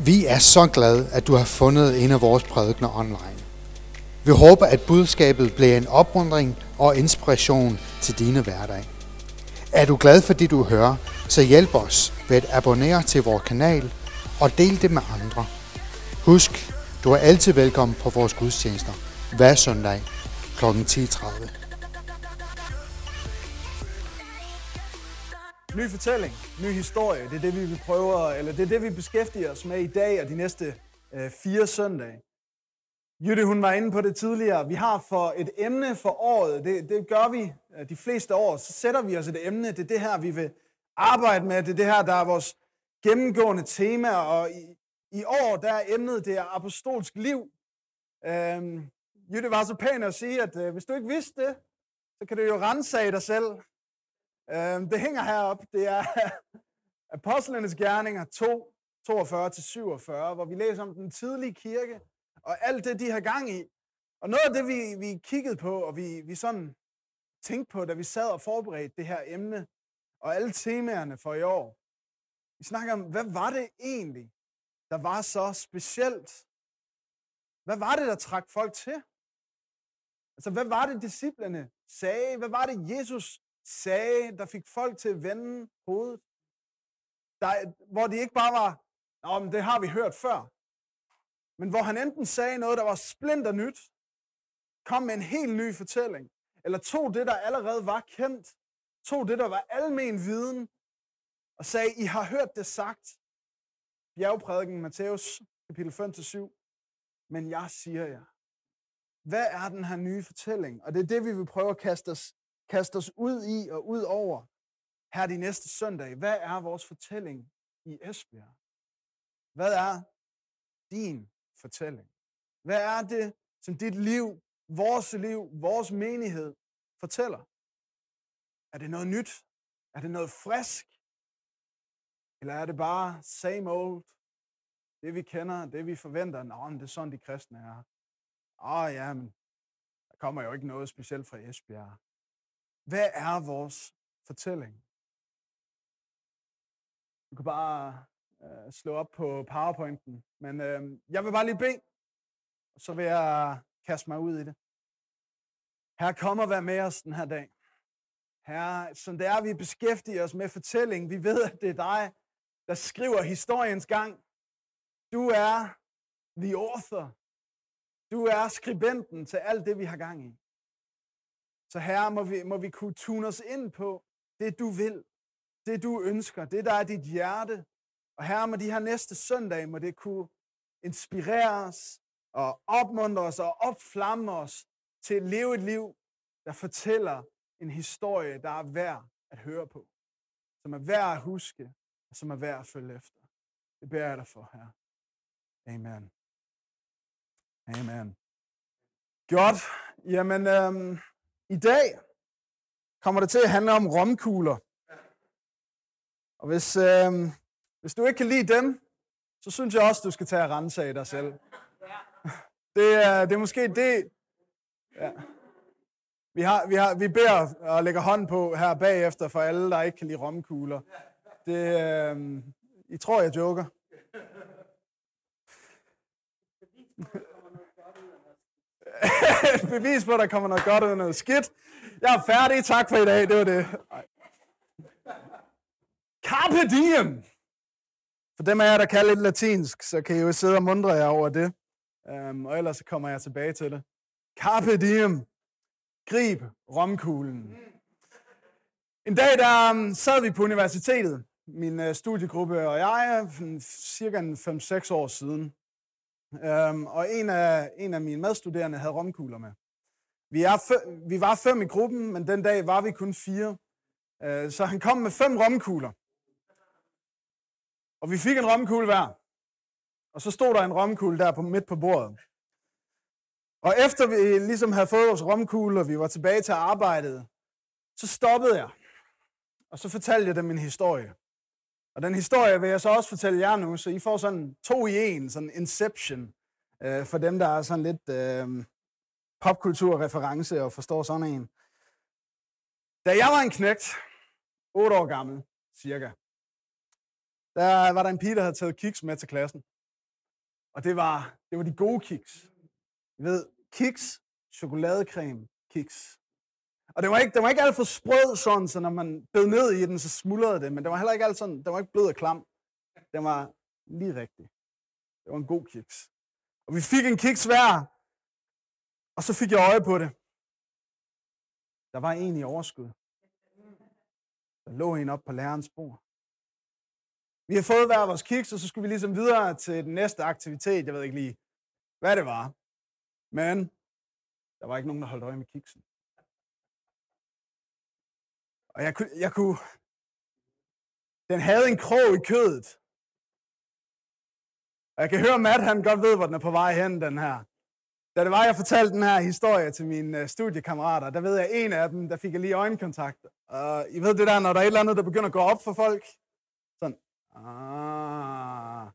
Vi er så glade, at du har fundet en af vores prædikner online. Vi håber, at budskabet bliver en opmuntring og inspiration til dine hverdag. Er du glad for det, du hører, så hjælp os ved at abonnere til vores kanal og del det med andre. Husk, du er altid velkommen på vores gudstjenester hver søndag kl. 10.30. Ny fortælling, ny historie, det er det, vi vil prøve, eller det er det, vi beskæftiger os med i dag og de næste øh, fire søndage. Jytte, hun var inde på det tidligere. Vi har for et emne for året, det, det gør vi øh, de fleste år, så sætter vi os et emne. Det er det her, vi vil arbejde med. Det er det her, der er vores gennemgående tema, og i, i år, der er emnet, det er apostolsk liv. Øhm, Jytte var så pæn at sige, at øh, hvis du ikke vidste det, så kan du jo rense dig selv. Øhm, det hænger heroppe. Det er Apostlenes Gerninger 2, 42-47, hvor vi læser om den tidlige kirke, og alt det, de har gang i. Og noget af det, vi, vi kiggede på, og vi, vi sådan tænkte på, da vi sad og forberedte det her emne, og alle temaerne for i år. Vi snakker om, hvad var det egentlig, der var så specielt? Hvad var det, der trak folk til? Altså, hvad var det, disciplene sagde? Hvad var det, Jesus sagde, der fik folk til at vende hovedet? Der, hvor de ikke bare var, Nå, men det har vi hørt før. Men hvor han enten sagde noget, der var splinter nyt, kom med en helt ny fortælling, eller tog det, der allerede var kendt, tog det, der var almen viden, og sagde, I har hørt det sagt. Bjergprædiken, Matthæus, kapitel 5-7. Men jeg siger jer. Hvad er den her nye fortælling? Og det er det, vi vil prøve at kaste os, kaste os ud i og ud over her de næste søndag. Hvad er vores fortælling i Esbjerg? Hvad er din fortælling? Hvad er det, som dit liv, vores liv, vores menighed fortæller? Er det noget nyt? Er det noget frisk? Eller er det bare same old? Det vi kender, det vi forventer, Nå, men det er sådan, de kristne er. Åh ja, men der kommer jo ikke noget specielt fra Esbjerg. Hvad er vores fortælling? Du kan bare øh, slå op på PowerPointen. Men øh, jeg vil bare lige bede, og så vil jeg kaste mig ud i det. Her kommer vær med os den her dag. Her, som det er, vi beskæftiger os med fortælling. Vi ved, at det er dig, der skriver historiens gang. Du er the author. Du er skribenten til alt det, vi har gang i. Så her må vi, må vi kunne tune os ind på det, du vil, det, du ønsker, det, der er dit hjerte. Og herre, må de her næste søndag, må det kunne inspirere os og opmuntre os og opflamme os til at leve et liv, der fortæller en historie, der er værd at høre på, som er værd at huske, og som er værd at følge efter. Det beder jeg dig for, her. Amen. Amen. Godt. Jamen, øhm, i dag kommer det til at handle om romkugler. Og hvis, øhm, hvis du ikke kan lide dem, så synes jeg også, du skal tage og rense af dig selv. Det er, det er måske det... Ja. Vi, har, vi, har, vi beder og lægger hånd på her bagefter for alle, der ikke kan lide romkugler. Det, øh, I tror, jeg joker. Bevis på, at der kommer noget godt ud af noget skidt. Jeg er færdig. Tak for i dag. Det var det. Carpe diem. For dem af jer, der kan lidt latinsk, så kan I jo sidde og mundre jer over det. Um, og ellers så kommer jeg tilbage til det. Carpe diem. Grib romkuglen. En dag, der um, sad vi på universitetet, min uh, studiegruppe og jeg, øh, cirka 5-6 år siden. Øhm, og en af, en af mine medstuderende havde romkugler med. Vi, er f- vi var fem i gruppen, men den dag var vi kun fire. Øh, så han kom med fem romkugler. Og vi fik en romkugle hver. Og så stod der en romkugle der på, midt på bordet. Og efter vi ligesom havde fået vores romkugle, og vi var tilbage til arbejdet, så stoppede jeg. Og så fortalte jeg dem en historie. Og den historie vil jeg så også fortælle jer nu, så I får sådan to i en, sådan inception, øh, for dem, der er sådan lidt øh, popkulturreference og forstår sådan en. Da jeg var en knægt, 8 år gammel, cirka, der var der en pige, der havde taget kiks med til klassen. Og det var, det var de gode kiks. I ved, kiks, chokoladecreme, kiks. Og det var ikke, det var ikke alt for sprød sådan, så når man bed ned i den, så smuldrede det. Men det var heller ikke alt sådan, det var ikke blød og klam. Den var lige rigtig. Det var en god kiks. Og vi fik en kiks hver, og så fik jeg øje på det. Der var en i overskud. Der lå en op på lærerens bord. Vi har fået hver vores kiks, og så skulle vi ligesom videre til den næste aktivitet. Jeg ved ikke lige, hvad det var. Men der var ikke nogen, der holdt øje med kiksen. Og jeg kunne, jeg kunne... Den havde en krog i kødet. Og jeg kan høre, Matt han godt ved, hvor den er på vej hen, den her. Da det var, jeg fortalte den her historie til mine øh, studiekammerater, der ved jeg, en af dem, der fik jeg lige øjenkontakt. Og I ved det der, når der er et eller andet, der begynder at gå op for folk. Sådan. Ah.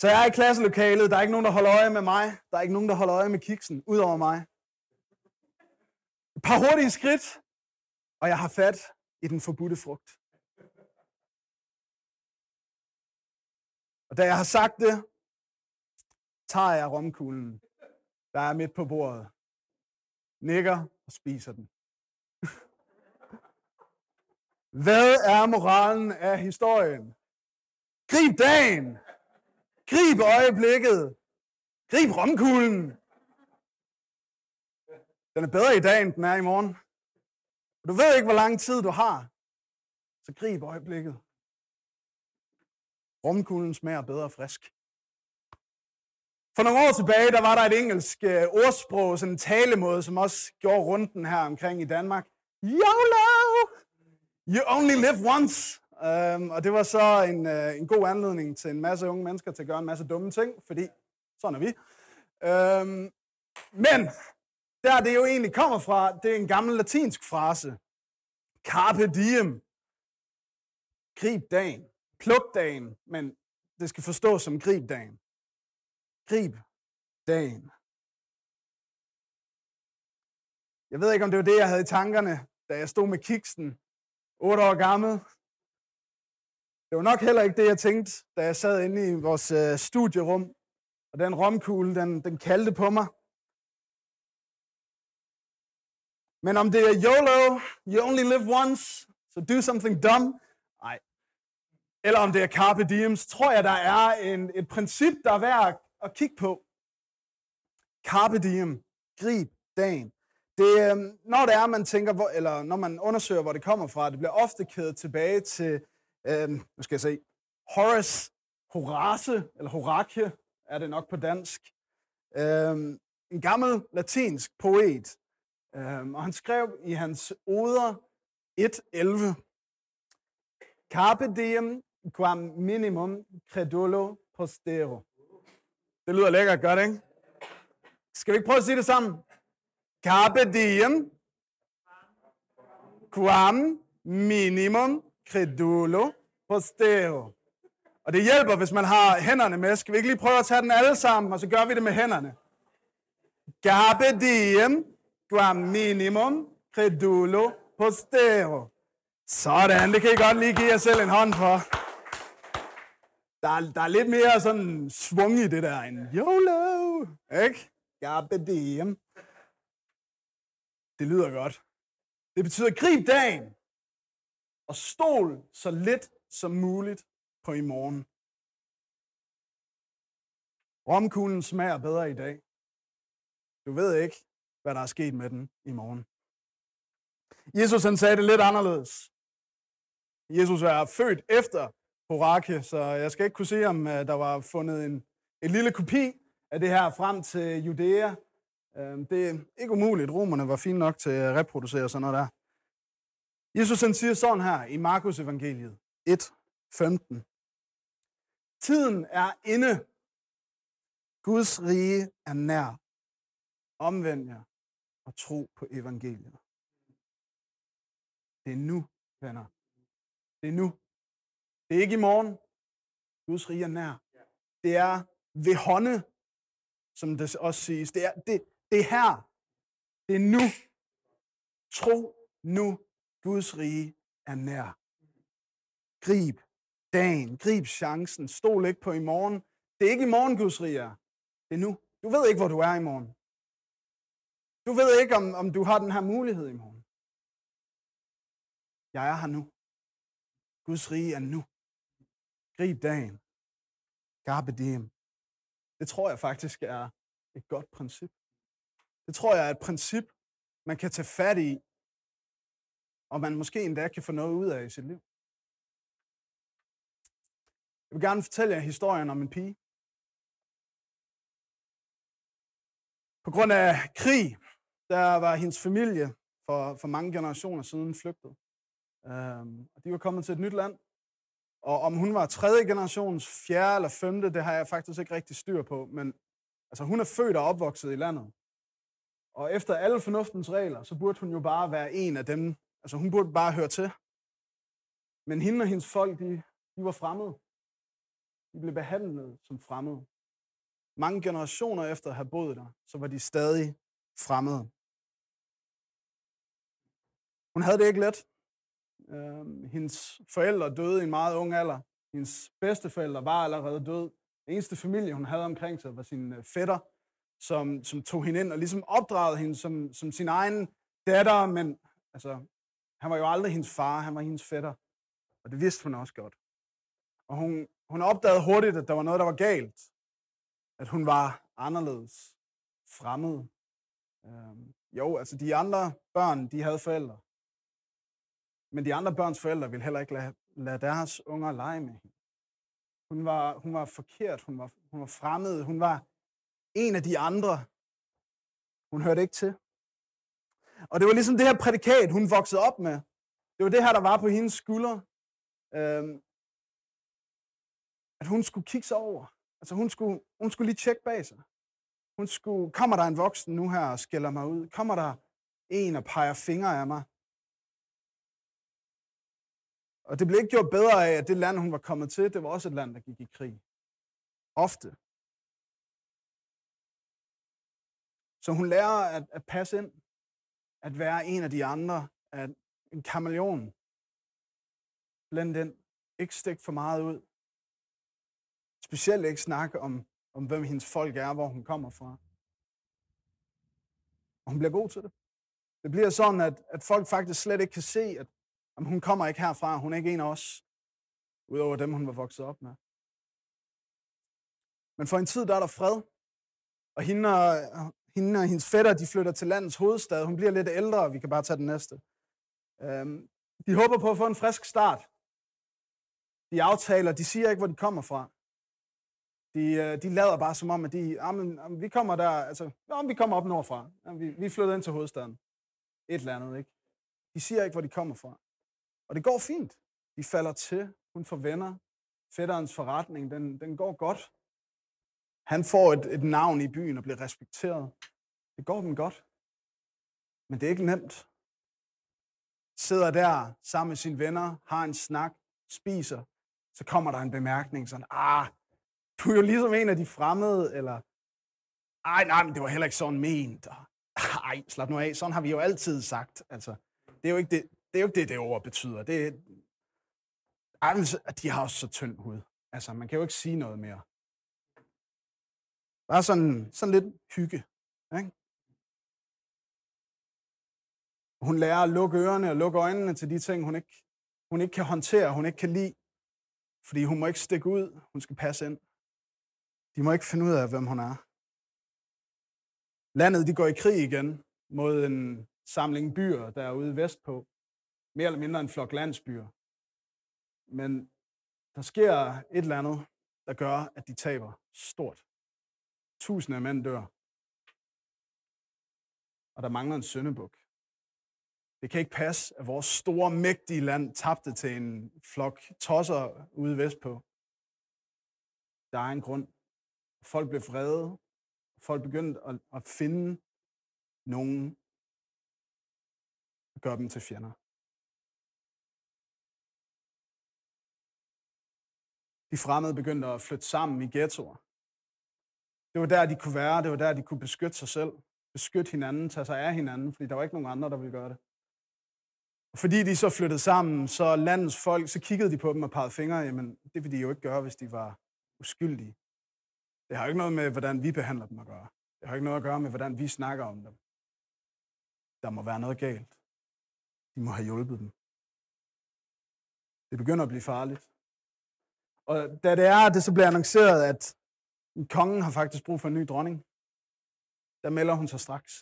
Så jeg er i klasselokalet, der er ikke nogen, der holder øje med mig. Der er ikke nogen, der holder øje med kiksen, udover mig. Par hurtige skridt, og jeg har fat i den forbudte frugt. Og da jeg har sagt det, tager jeg romkuglen, der er midt på bordet, nikker og spiser den. Hvad er moralen af historien? Grib dagen! Grib øjeblikket! Grib romkuglen! Den er bedre i dag, end den er i morgen. Og du ved ikke, hvor lang tid du har. Så grib øjeblikket. Rumkuglen smager bedre frisk. For nogle år tilbage, der var der et engelsk øh, ordsprog, sådan en talemåde, som også gjorde runden her omkring i Danmark. YOLO! You only live once. Um, og det var så en, uh, en god anledning til en masse unge mennesker til at gøre en masse dumme ting, fordi sådan er vi. Um, men der det jo egentlig kommer fra, det er en gammel latinsk frase. Carpe diem. Grib dagen. Pluk dagen, men det skal forstås som grib dagen. Grib dagen. Jeg ved ikke, om det var det, jeg havde i tankerne, da jeg stod med kiksen 8 år gammel. Det var nok heller ikke det, jeg tænkte, da jeg sad inde i vores øh, studierum, og den romkugle, den, den kaldte på mig. Men om det er YOLO, you only live once, so do something dumb, nej. Eller om det er Carpe Diem, så tror jeg, der er en, et princip, der er værd at kigge på. Carpe Diem, grib dagen. Det, øhm, når det er, man tænker, hvor, eller når man undersøger, hvor det kommer fra, det bliver ofte kædet tilbage til, øh, nu skal jeg se, Horace, Horace, eller Horace er det nok på dansk. Øh, en gammel latinsk poet. Øh, og han skrev i hans oder 1.11, Carpe diem quam minimum credulo postero. Det lyder lækkert godt, ikke? Skal vi ikke prøve at sige det sammen? Carpe diem, quam minimum credulo postero. Og det hjælper, hvis man har hænderne med. Skal vi ikke lige prøve at tage den alle sammen, og så gør vi det med hænderne. Carpe diem, quam minimum credulo postero. Sådan, det kan I godt lige give jer selv en hånd for. Der er, der er lidt mere sådan svung i det der end YOLO, ikke? Carpe diem. Det lyder godt. Det betyder, grib dagen og stol så lidt som muligt på i morgen. Romkuglen smager bedre i dag. Du ved ikke, hvad der er sket med den i morgen. Jesus han sagde det lidt anderledes. Jesus er født efter Horake, så jeg skal ikke kunne se, om øh, der var fundet en, en lille kopi af det her frem til Judæa, øhm, det er ikke umuligt. Romerne var fine nok til at reproducere sådan noget der. Jesus han siger sådan her i Markus evangeliet 1, 15. Tiden er inde. Guds rige er nær. Omvend jer og tro på evangeliet. Det er nu, venner. Det er nu. Det er ikke i morgen. Guds rige er nær. Det er ved hånde, som det også siges. Det er, det, det er her. Det er nu. Tro nu. Guds rige er nær. Grib dagen. Grib chancen. Stol ikke på i morgen. Det er ikke i morgen, Guds rige er. Det er nu. Du ved ikke, hvor du er i morgen. Du ved ikke, om, om du har den her mulighed i morgen. Jeg er her nu. Guds rige er nu. Grib dagen. Garbe diem. Det tror jeg faktisk er et godt princip. Det tror jeg er et princip, man kan tage fat i, og man måske endda kan få noget ud af i sit liv. Jeg vil gerne fortælle jer historien om en pige. På grund af krig, der var hendes familie for, for mange generationer siden flygtet. Øhm, og de var kommet til et nyt land. Og om hun var tredje generations, fjerde eller femte, det har jeg faktisk ikke rigtig styr på. Men altså, hun er født og opvokset i landet. Og efter alle fornuftens regler, så burde hun jo bare være en af dem. Altså hun burde bare høre til. Men hende og hendes folk, de, de var fremmede. De blev behandlet som fremmede. Mange generationer efter at have boet der, så var de stadig fremmede. Hun havde det ikke let. Øh, hendes forældre døde i en meget ung alder. Hendes bedsteforældre var allerede død. Den eneste familie, hun havde omkring sig, var sin øh, fætter, som, som tog hende ind og ligesom opdragede hende som, som sin egen datter, men altså, han var jo aldrig hendes far, han var hendes fætter. Og det vidste hun også godt. Og hun, hun opdagede hurtigt, at der var noget, der var galt. At hun var anderledes, fremmed. Øhm, jo, altså de andre børn, de havde forældre. Men de andre børns forældre ville heller ikke lade, lade deres unger lege med hende. Hun var, hun var forkert, hun var, hun var fremmed, hun var en af de andre. Hun hørte ikke til. Og det var ligesom det her prædikat, hun voksede op med. Det var det her, der var på hendes skuldre. Øhm, at hun skulle kigge sig over. Altså hun skulle, hun skulle lige tjekke bag sig. Hun skulle, kommer der en voksen nu her og skælder mig ud? Kommer der en og peger fingre af mig? Og det blev ikke gjort bedre af, at det land, hun var kommet til, det var også et land, der gik i krig. Ofte. Så hun lærer at, at passe ind, at være en af de andre, at en kameleon. Blend ind. Ikke stik for meget ud. Specielt ikke snakke om, om hvem hendes folk er, hvor hun kommer fra. Og hun bliver god til det. Det bliver sådan, at, at folk faktisk slet ikke kan se, at Jamen, hun kommer ikke herfra, hun er ikke en af os, udover dem, hun var vokset op med. Men for en tid, der er der fred, og hende og, hende og hendes fætter, de flytter til landets hovedstad. Hun bliver lidt ældre, vi kan bare tage den næste. Øhm, de håber på at få en frisk start. De aftaler, de siger ikke, hvor de kommer fra. De, øh, de lader bare som om, at de, jamen, vi kommer der, altså, jamen, vi kommer op nordfra. Jamen, vi, vi flytter ind til hovedstaden. Et eller andet, ikke? De siger ikke, hvor de kommer fra. Og det går fint. De falder til. Hun får venner. Fætterens forretning, den, den går godt. Han får et, et navn i byen og bliver respekteret. Det går dem godt. Men det er ikke nemt. Sidder der sammen med sine venner, har en snak, spiser, så kommer der en bemærkning sådan, ah, du er jo ligesom en af de fremmede, eller ej, nej, men det var heller ikke sådan ment. Ej, slap nu af, sådan har vi jo altid sagt. Altså, det er jo ikke det, det, er jo det, det ord betyder. Det, ej, de har også så tynd hud. Altså, man kan jo ikke sige noget mere. Bare sådan, sådan lidt hygge. Ikke? Hun lærer at lukke ørerne og lukke øjnene til de ting, hun ikke, hun ikke kan håndtere, hun ikke kan lide. Fordi hun må ikke stikke ud, hun skal passe ind. De må ikke finde ud af, hvem hun er. Landet de går i krig igen mod en samling byer, der er ude vestpå. Mere eller mindre en flok landsbyer. Men der sker et eller andet, der gør, at de taber stort. Tusinder af mænd dør. Og der mangler en søndebuk. Det kan ikke passe, at vores store, mægtige land tabte til en flok tosser ude vestpå. Der er en grund. Folk blev vrede. Folk begyndte at, at finde nogen, og gøre dem til fjender. De fremmede begyndte at flytte sammen i ghettoer. Det var der, de kunne være. Det var der, de kunne beskytte sig selv. Beskytte hinanden, tage sig af hinanden, fordi der var ikke nogen andre, der ville gøre det. Og fordi de så flyttede sammen, så landets folk, så kiggede de på dem og pegede fingre, jamen det ville de jo ikke gøre, hvis de var uskyldige. Det har ikke noget med, hvordan vi behandler dem at gøre. Det har ikke noget at gøre med, hvordan vi snakker om dem. Der må være noget galt. De må have hjulpet dem. Det begynder at blive farligt. Og da det er, det så bliver annonceret, at kongen har faktisk brug for en ny dronning, der melder hun sig straks.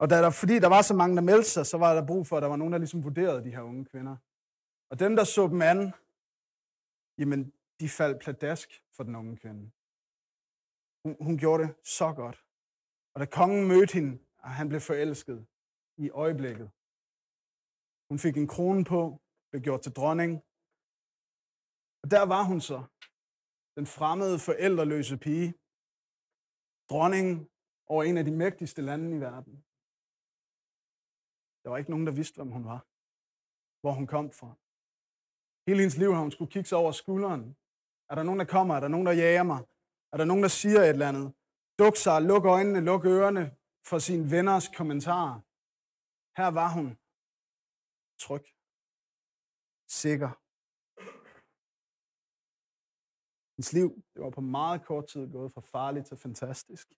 Og da der, fordi der var så mange, der meldte sig, så var der brug for, at der var nogen, der ligesom vurderede de her unge kvinder. Og dem, der så dem an, jamen, de faldt pladask for den unge kvinde. Hun, hun gjorde det så godt. Og da kongen mødte hende, og han blev forelsket i øjeblikket. Hun fik en krone på, blev gjort til dronning. Og der var hun så, den fremmede, forældreløse pige, dronning over en af de mægtigste lande i verden. Der var ikke nogen, der vidste, hvem hun var, hvor hun kom fra. Hele hendes liv har hun skulle kigge sig over skulderen. Er der nogen, der kommer? Er der nogen, der jager mig? Er der nogen, der siger et eller andet? Duk sig, luk øjnene, luk ørerne for sine venners kommentarer. Her var hun tryg, sikker. Hans liv det var på meget kort tid gået fra farligt til fantastisk.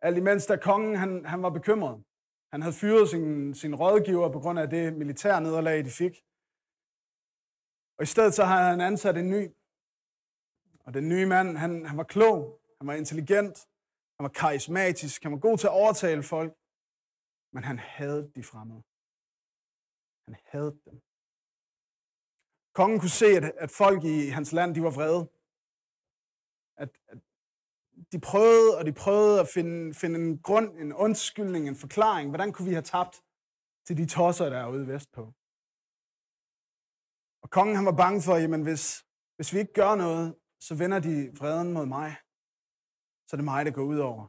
Alt imens der kongen han, han var bekymret. Han havde fyret sin, sin rådgiver på grund af det militære nederlag, de fik. Og i stedet så har han ansat en ny. Og den nye mand, han, han var klog, han var intelligent, han var karismatisk, han var god til at overtale folk. Men han havde de fremmede. Han havde dem. Kongen kunne se, at, at folk i hans land, de var vrede. At, at de prøvede, og de prøvede at finde, finde en grund, en undskyldning, en forklaring. Hvordan kunne vi have tabt til de tosser, der er ude vestpå? Og kongen han var bange for, jamen hvis, hvis vi ikke gør noget, så vender de vreden mod mig. Så er det mig, der går ud over.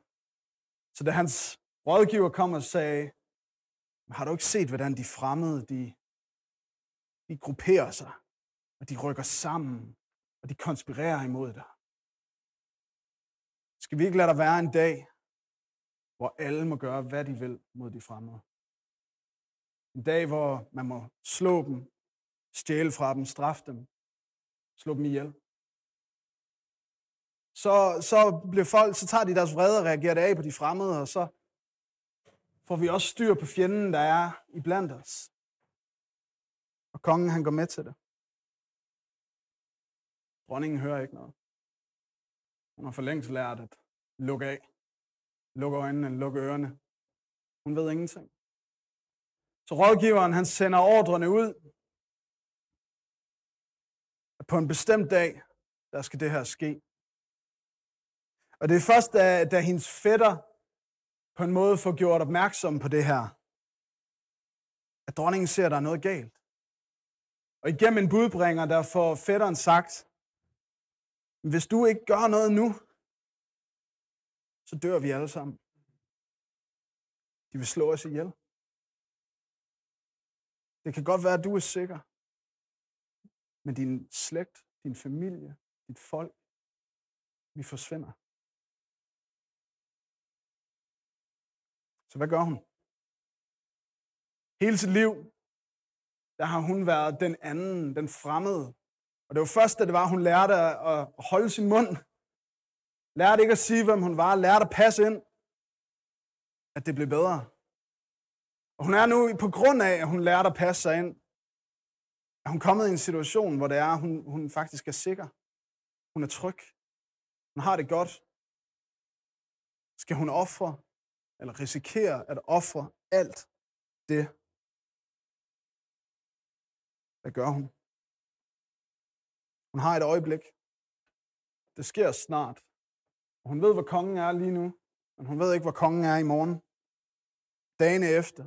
Så da hans rådgiver kom og sagde, har du ikke set, hvordan de fremmede, de, de grupperer sig, og de rykker sammen, og de konspirerer imod dig? Skal vi ikke lade der være en dag, hvor alle må gøre, hvad de vil mod de fremmede? En dag, hvor man må slå dem, stjæle fra dem, straffe dem, slå dem ihjel. Så, så bliver folk, så tager de deres vrede og reagerer det af på de fremmede, og så får vi også styr på fjenden, der er i blandt os. Og kongen, han går med til det. Dronningen hører ikke noget. Hun har for længst lært at lukke af. Lukke øjnene, lukke ørerne. Hun ved ingenting. Så rådgiveren, han sender ordrene ud. At på en bestemt dag, der skal det her ske. Og det er først, da, da hendes fætter på en måde får gjort opmærksom på det her, at dronningen ser, at der er noget galt. Og igennem en budbringer, der får fætteren sagt, hvis du ikke gør noget nu, så dør vi alle sammen. De vil slå os ihjel. Det kan godt være, at du er sikker. Men din slægt, din familie, dit folk, vi forsvinder. Så hvad gør hun? Hele sit liv, der har hun været den anden, den fremmede. Og det var først, da det var, hun lærte at holde sin mund. Lærte ikke at sige, hvem hun var. Lærte at passe ind. At det blev bedre. Og hun er nu, på grund af, at hun lærte at passe sig ind, er hun kommet i en situation, hvor det er, hun, hun faktisk er sikker. Hun er tryg. Hun har det godt. Skal hun ofre eller risikerer at ofre alt det. Hvad gør hun? Hun har et øjeblik. Det sker snart. Og hun ved, hvor kongen er lige nu, men hun ved ikke, hvor kongen er i morgen. Dagen efter.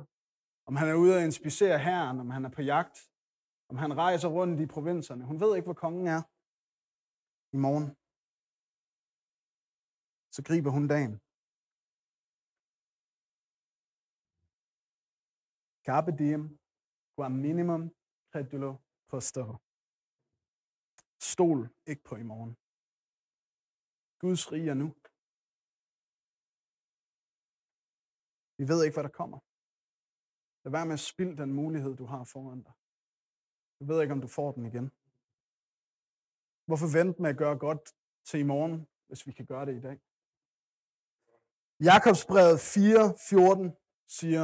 Om han er ude at inspicere herren, om han er på jagt, om han rejser rundt i provinserne. Hun ved ikke, hvor kongen er i morgen. Så griber hun dagen. Carpe diem, quam minimum credulo postero. Stol ikke på i morgen. Guds rige er nu. Vi ved ikke, hvad der kommer. Lad være med at spilde den mulighed, du har foran dig. Du ved ikke, om du får den igen. Hvorfor vente med at gøre godt til i morgen, hvis vi kan gøre det i dag? Jakobsbrevet 4:14 siger,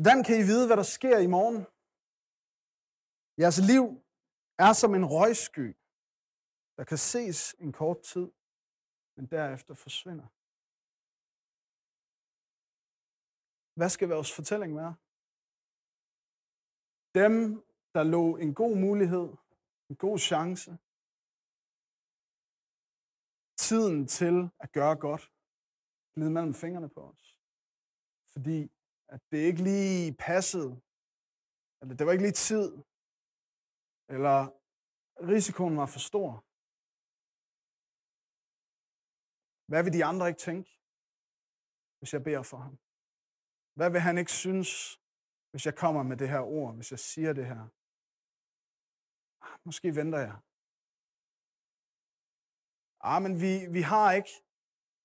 Hvordan kan I vide, hvad der sker i morgen? Jeres liv er som en røgsky, der kan ses en kort tid, men derefter forsvinder. Hvad skal vores fortælling være? Dem, der lå en god mulighed, en god chance, tiden til at gøre godt, glide mellem fingrene på os. Fordi at det ikke lige passede, eller det var ikke lige tid, eller risikoen var for stor. Hvad vil de andre ikke tænke, hvis jeg beder for ham? Hvad vil han ikke synes, hvis jeg kommer med det her ord, hvis jeg siger det her? Ah, måske venter jeg. Ah, men vi, vi har ikke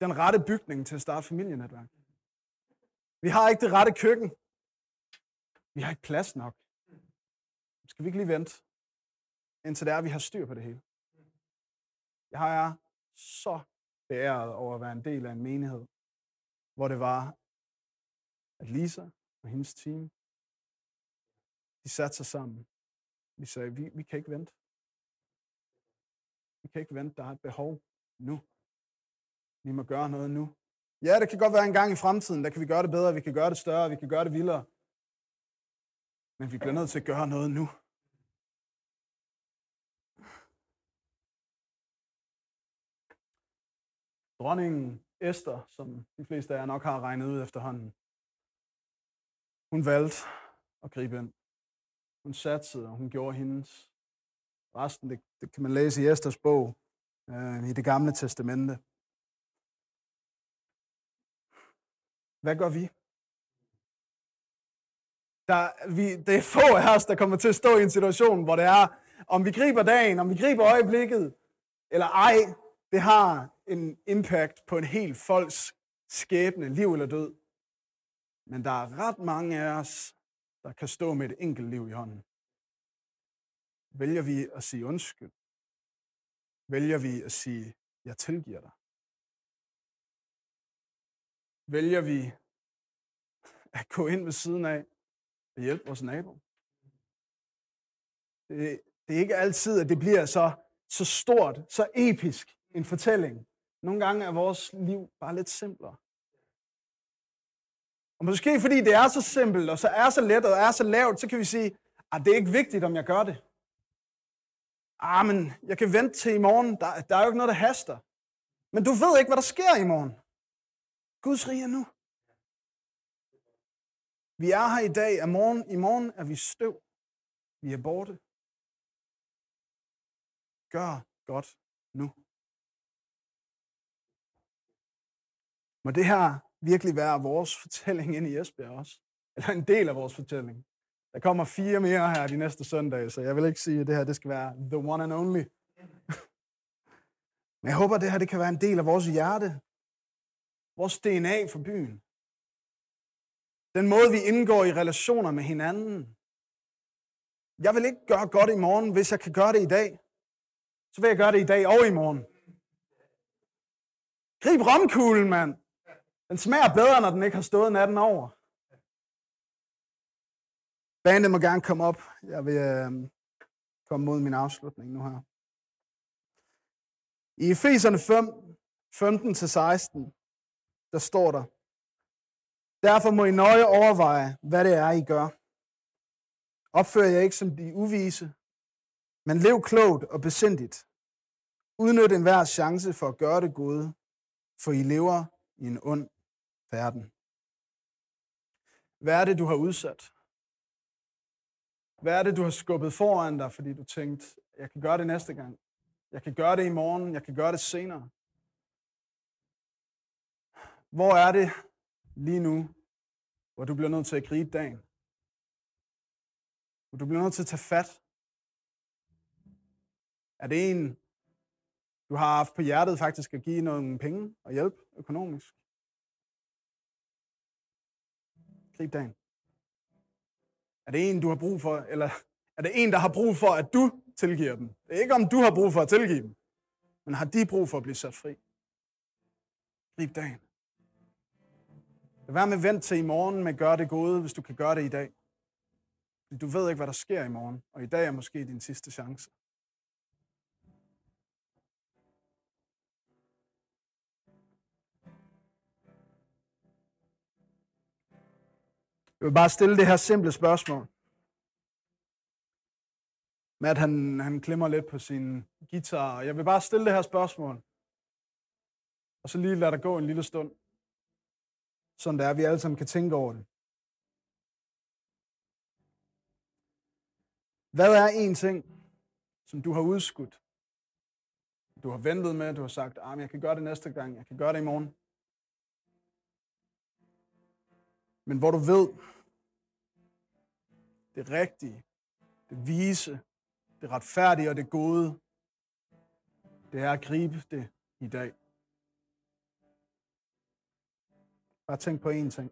den rette bygning til at starte familienetværk. Vi har ikke det rette køkken. Vi har ikke plads nok. Skal vi ikke lige vente, indtil det er, at vi har styr på det hele? Jeg har så beæret over at være en del af en menighed, hvor det var, at Lisa og hendes team, de satte sig sammen. Vi sagde, vi, vi kan ikke vente. Vi kan ikke vente, der er et behov nu. Vi må gøre noget nu. Ja, det kan godt være en gang i fremtiden, der kan vi gøre det bedre, vi kan gøre det større, vi kan gøre det vildere. Men vi bliver nødt til at gøre noget nu. Dronningen Esther, som de fleste af jer nok har regnet ud efterhånden, hun valgte at gribe ind. Hun satte og hun gjorde hendes. Resten, det, det kan man læse i Esters bog øh, i det gamle testamente. Hvad gør vi? Der, vi, det er få af os, der kommer til at stå i en situation, hvor det er, om vi griber dagen, om vi griber øjeblikket, eller ej, det har en impact på en hel folks skæbne, liv eller død. Men der er ret mange af os, der kan stå med et enkelt liv i hånden. Vælger vi at sige undskyld? Vælger vi at sige, jeg tilgiver dig? Vælger vi at gå ind ved siden af og hjælpe vores nabo? Det, det er ikke altid, at det bliver så, så stort, så episk en fortælling. Nogle gange er vores liv bare lidt simplere. Og måske fordi det er så simpelt, og så er så let, og er så lavt, så kan vi sige, at det er ikke vigtigt, om jeg gør det. Ah, men jeg kan vente til i morgen. Der, der er jo ikke noget, der haster. Men du ved ikke, hvad der sker i morgen. Guds rige er nu. Vi er her i dag, og morgen, i morgen er vi støv. Vi er borte. Gør godt nu. Må det her virkelig være vores fortælling ind i Esbjerg også. Eller en del af vores fortælling. Der kommer fire mere her de næste søndage, så jeg vil ikke sige, at det her det skal være the one and only. Men jeg håber, at det her det kan være en del af vores hjerte. Vores DNA for byen. Den måde, vi indgår i relationer med hinanden. Jeg vil ikke gøre godt i morgen, hvis jeg kan gøre det i dag. Så vil jeg gøre det i dag og i morgen. Grib romkuglen, mand. Den smager bedre, når den ikke har stået natten over. Bandet må gerne komme op. Jeg vil øh, komme mod min afslutning nu her. I Efeserne 5, 15-16, der står der, Derfor må I nøje overveje, hvad det er, I gør. Opfør jer ikke som de uvise, men lev klogt og besindigt. Udnyt enhver chance for at gøre det gode, for I lever i en ond verden. Hvad er det, du har udsat? Hvad er det, du har skubbet foran dig, fordi du tænkte, jeg kan gøre det næste gang. Jeg kan gøre det i morgen. Jeg kan gøre det senere. Hvor er det lige nu, hvor du bliver nødt til at gribe dagen? Hvor du bliver nødt til at tage fat? Er det en, du har haft på hjertet faktisk at give nogle penge og hjælp økonomisk? Grib dagen. Er det en, du har brug for, eller er det en, der har brug for, at du tilgiver dem? Det er ikke, om du har brug for at tilgive dem, men har de brug for at blive sat fri? Grib dagen. Lad være med vent til i morgen med at gøre det gode, hvis du kan gøre det i dag. Fordi du ved ikke, hvad der sker i morgen, og i dag er måske din sidste chance. Jeg vil bare stille det her simple spørgsmål. Matt, han, han klemmer lidt på sin guitar, jeg vil bare stille det her spørgsmål. Og så lige lade dig gå en lille stund. Sådan der, vi alle sammen kan tænke over det. Hvad er en ting, som du har udskudt? Du har ventet med, du har sagt, at jeg kan gøre det næste gang, jeg kan gøre det i morgen. Men hvor du ved, det rigtige, det vise, det retfærdige og det gode, det er at gribe det i dag. Bare tænk på én ting.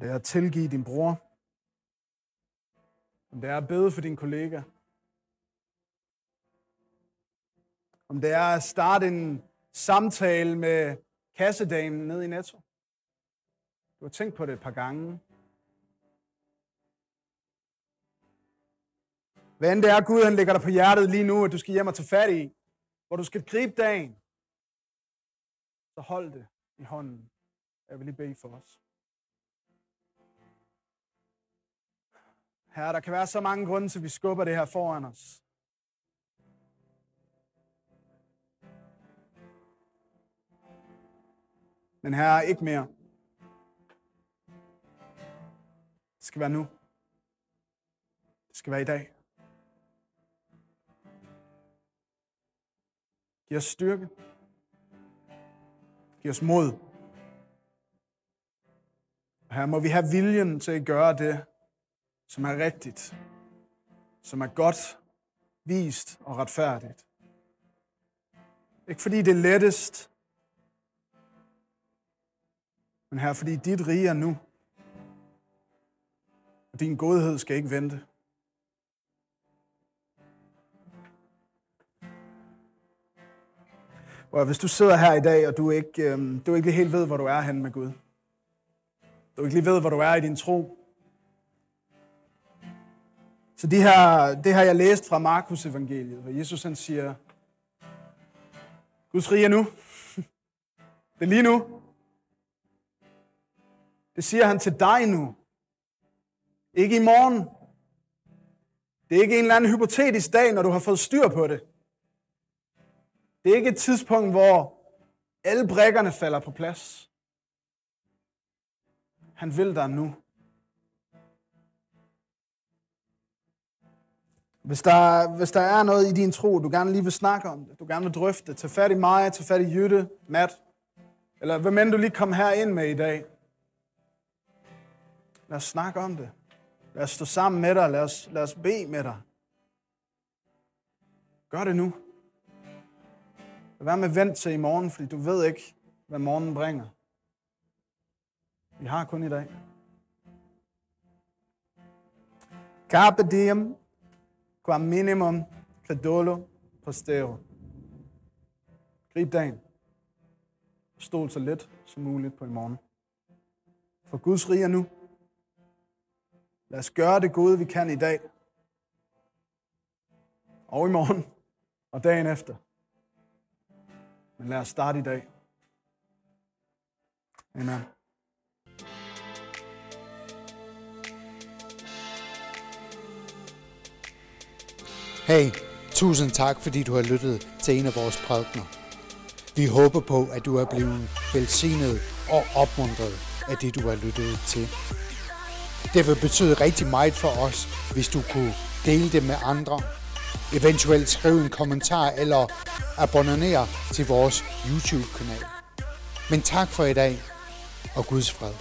Det er at tilgive din bror. Om det er at bede for din kollega. Om det er at starte en samtale med kassedamen ned i Netto. Du har tænkt på det et par gange. Hvad end det er, Gud han lægger dig på hjertet lige nu, at du skal hjem og tage fat i, hvor du skal gribe dagen, så hold det i hånden. Jeg vil lige bede for os. Herre, der kan være så mange grunde til, at vi skubber det her foran os. Men her er ikke mere. Det skal være nu. Det skal være i dag. Giv os styrke. Giv os mod. Her må vi have viljen til at gøre det, som er rigtigt, som er godt, vist og retfærdigt. Ikke fordi det er lettest, men her fordi dit rige er nu. Og din godhed skal ikke vente. Og hvis du sidder her i dag, og du ikke, øhm, du ikke lige helt ved, hvor du er hen med Gud. Du ikke lige ved, hvor du er i din tro. Så det her, det her jeg læst fra Markus evangeliet, hvor Jesus han siger, Guds rige er nu. Det er lige nu. Det siger han til dig nu. Ikke i morgen. Det er ikke en eller anden hypotetisk dag, når du har fået styr på det. Det er ikke et tidspunkt, hvor alle brækkerne falder på plads. Han vil dig nu. Hvis der, hvis der er noget i din tro, du gerne lige vil snakke om det, du gerne vil drøfte tag fat i mig, tag fat i Jytte, Matt, eller hvem end du lige kom her ind med i dag. Lad os snakke om det. Lad os stå sammen med dig. Lad os, lad os bede med dig. Gør det nu. Lad være med vent til i morgen, fordi du ved ikke, hvad morgen bringer. Vi har kun i dag. Carpe diem, qua minimum credolo postero. Grib dagen. Stol så let som muligt på i morgen. For Guds rige er nu. Lad os gøre det gode, vi kan i dag. Og i morgen. Og dagen efter. Men lad os starte i dag. Amen. Hey, tusind tak, fordi du har lyttet til en af vores prædikner. Vi håber på, at du er blevet velsignet og opmuntret af det, du har lyttet til. Det vil betyde rigtig meget for os, hvis du kunne dele det med andre. Eventuelt skrive en kommentar eller abonnere til vores YouTube-kanal. Men tak for i dag, og Guds fred.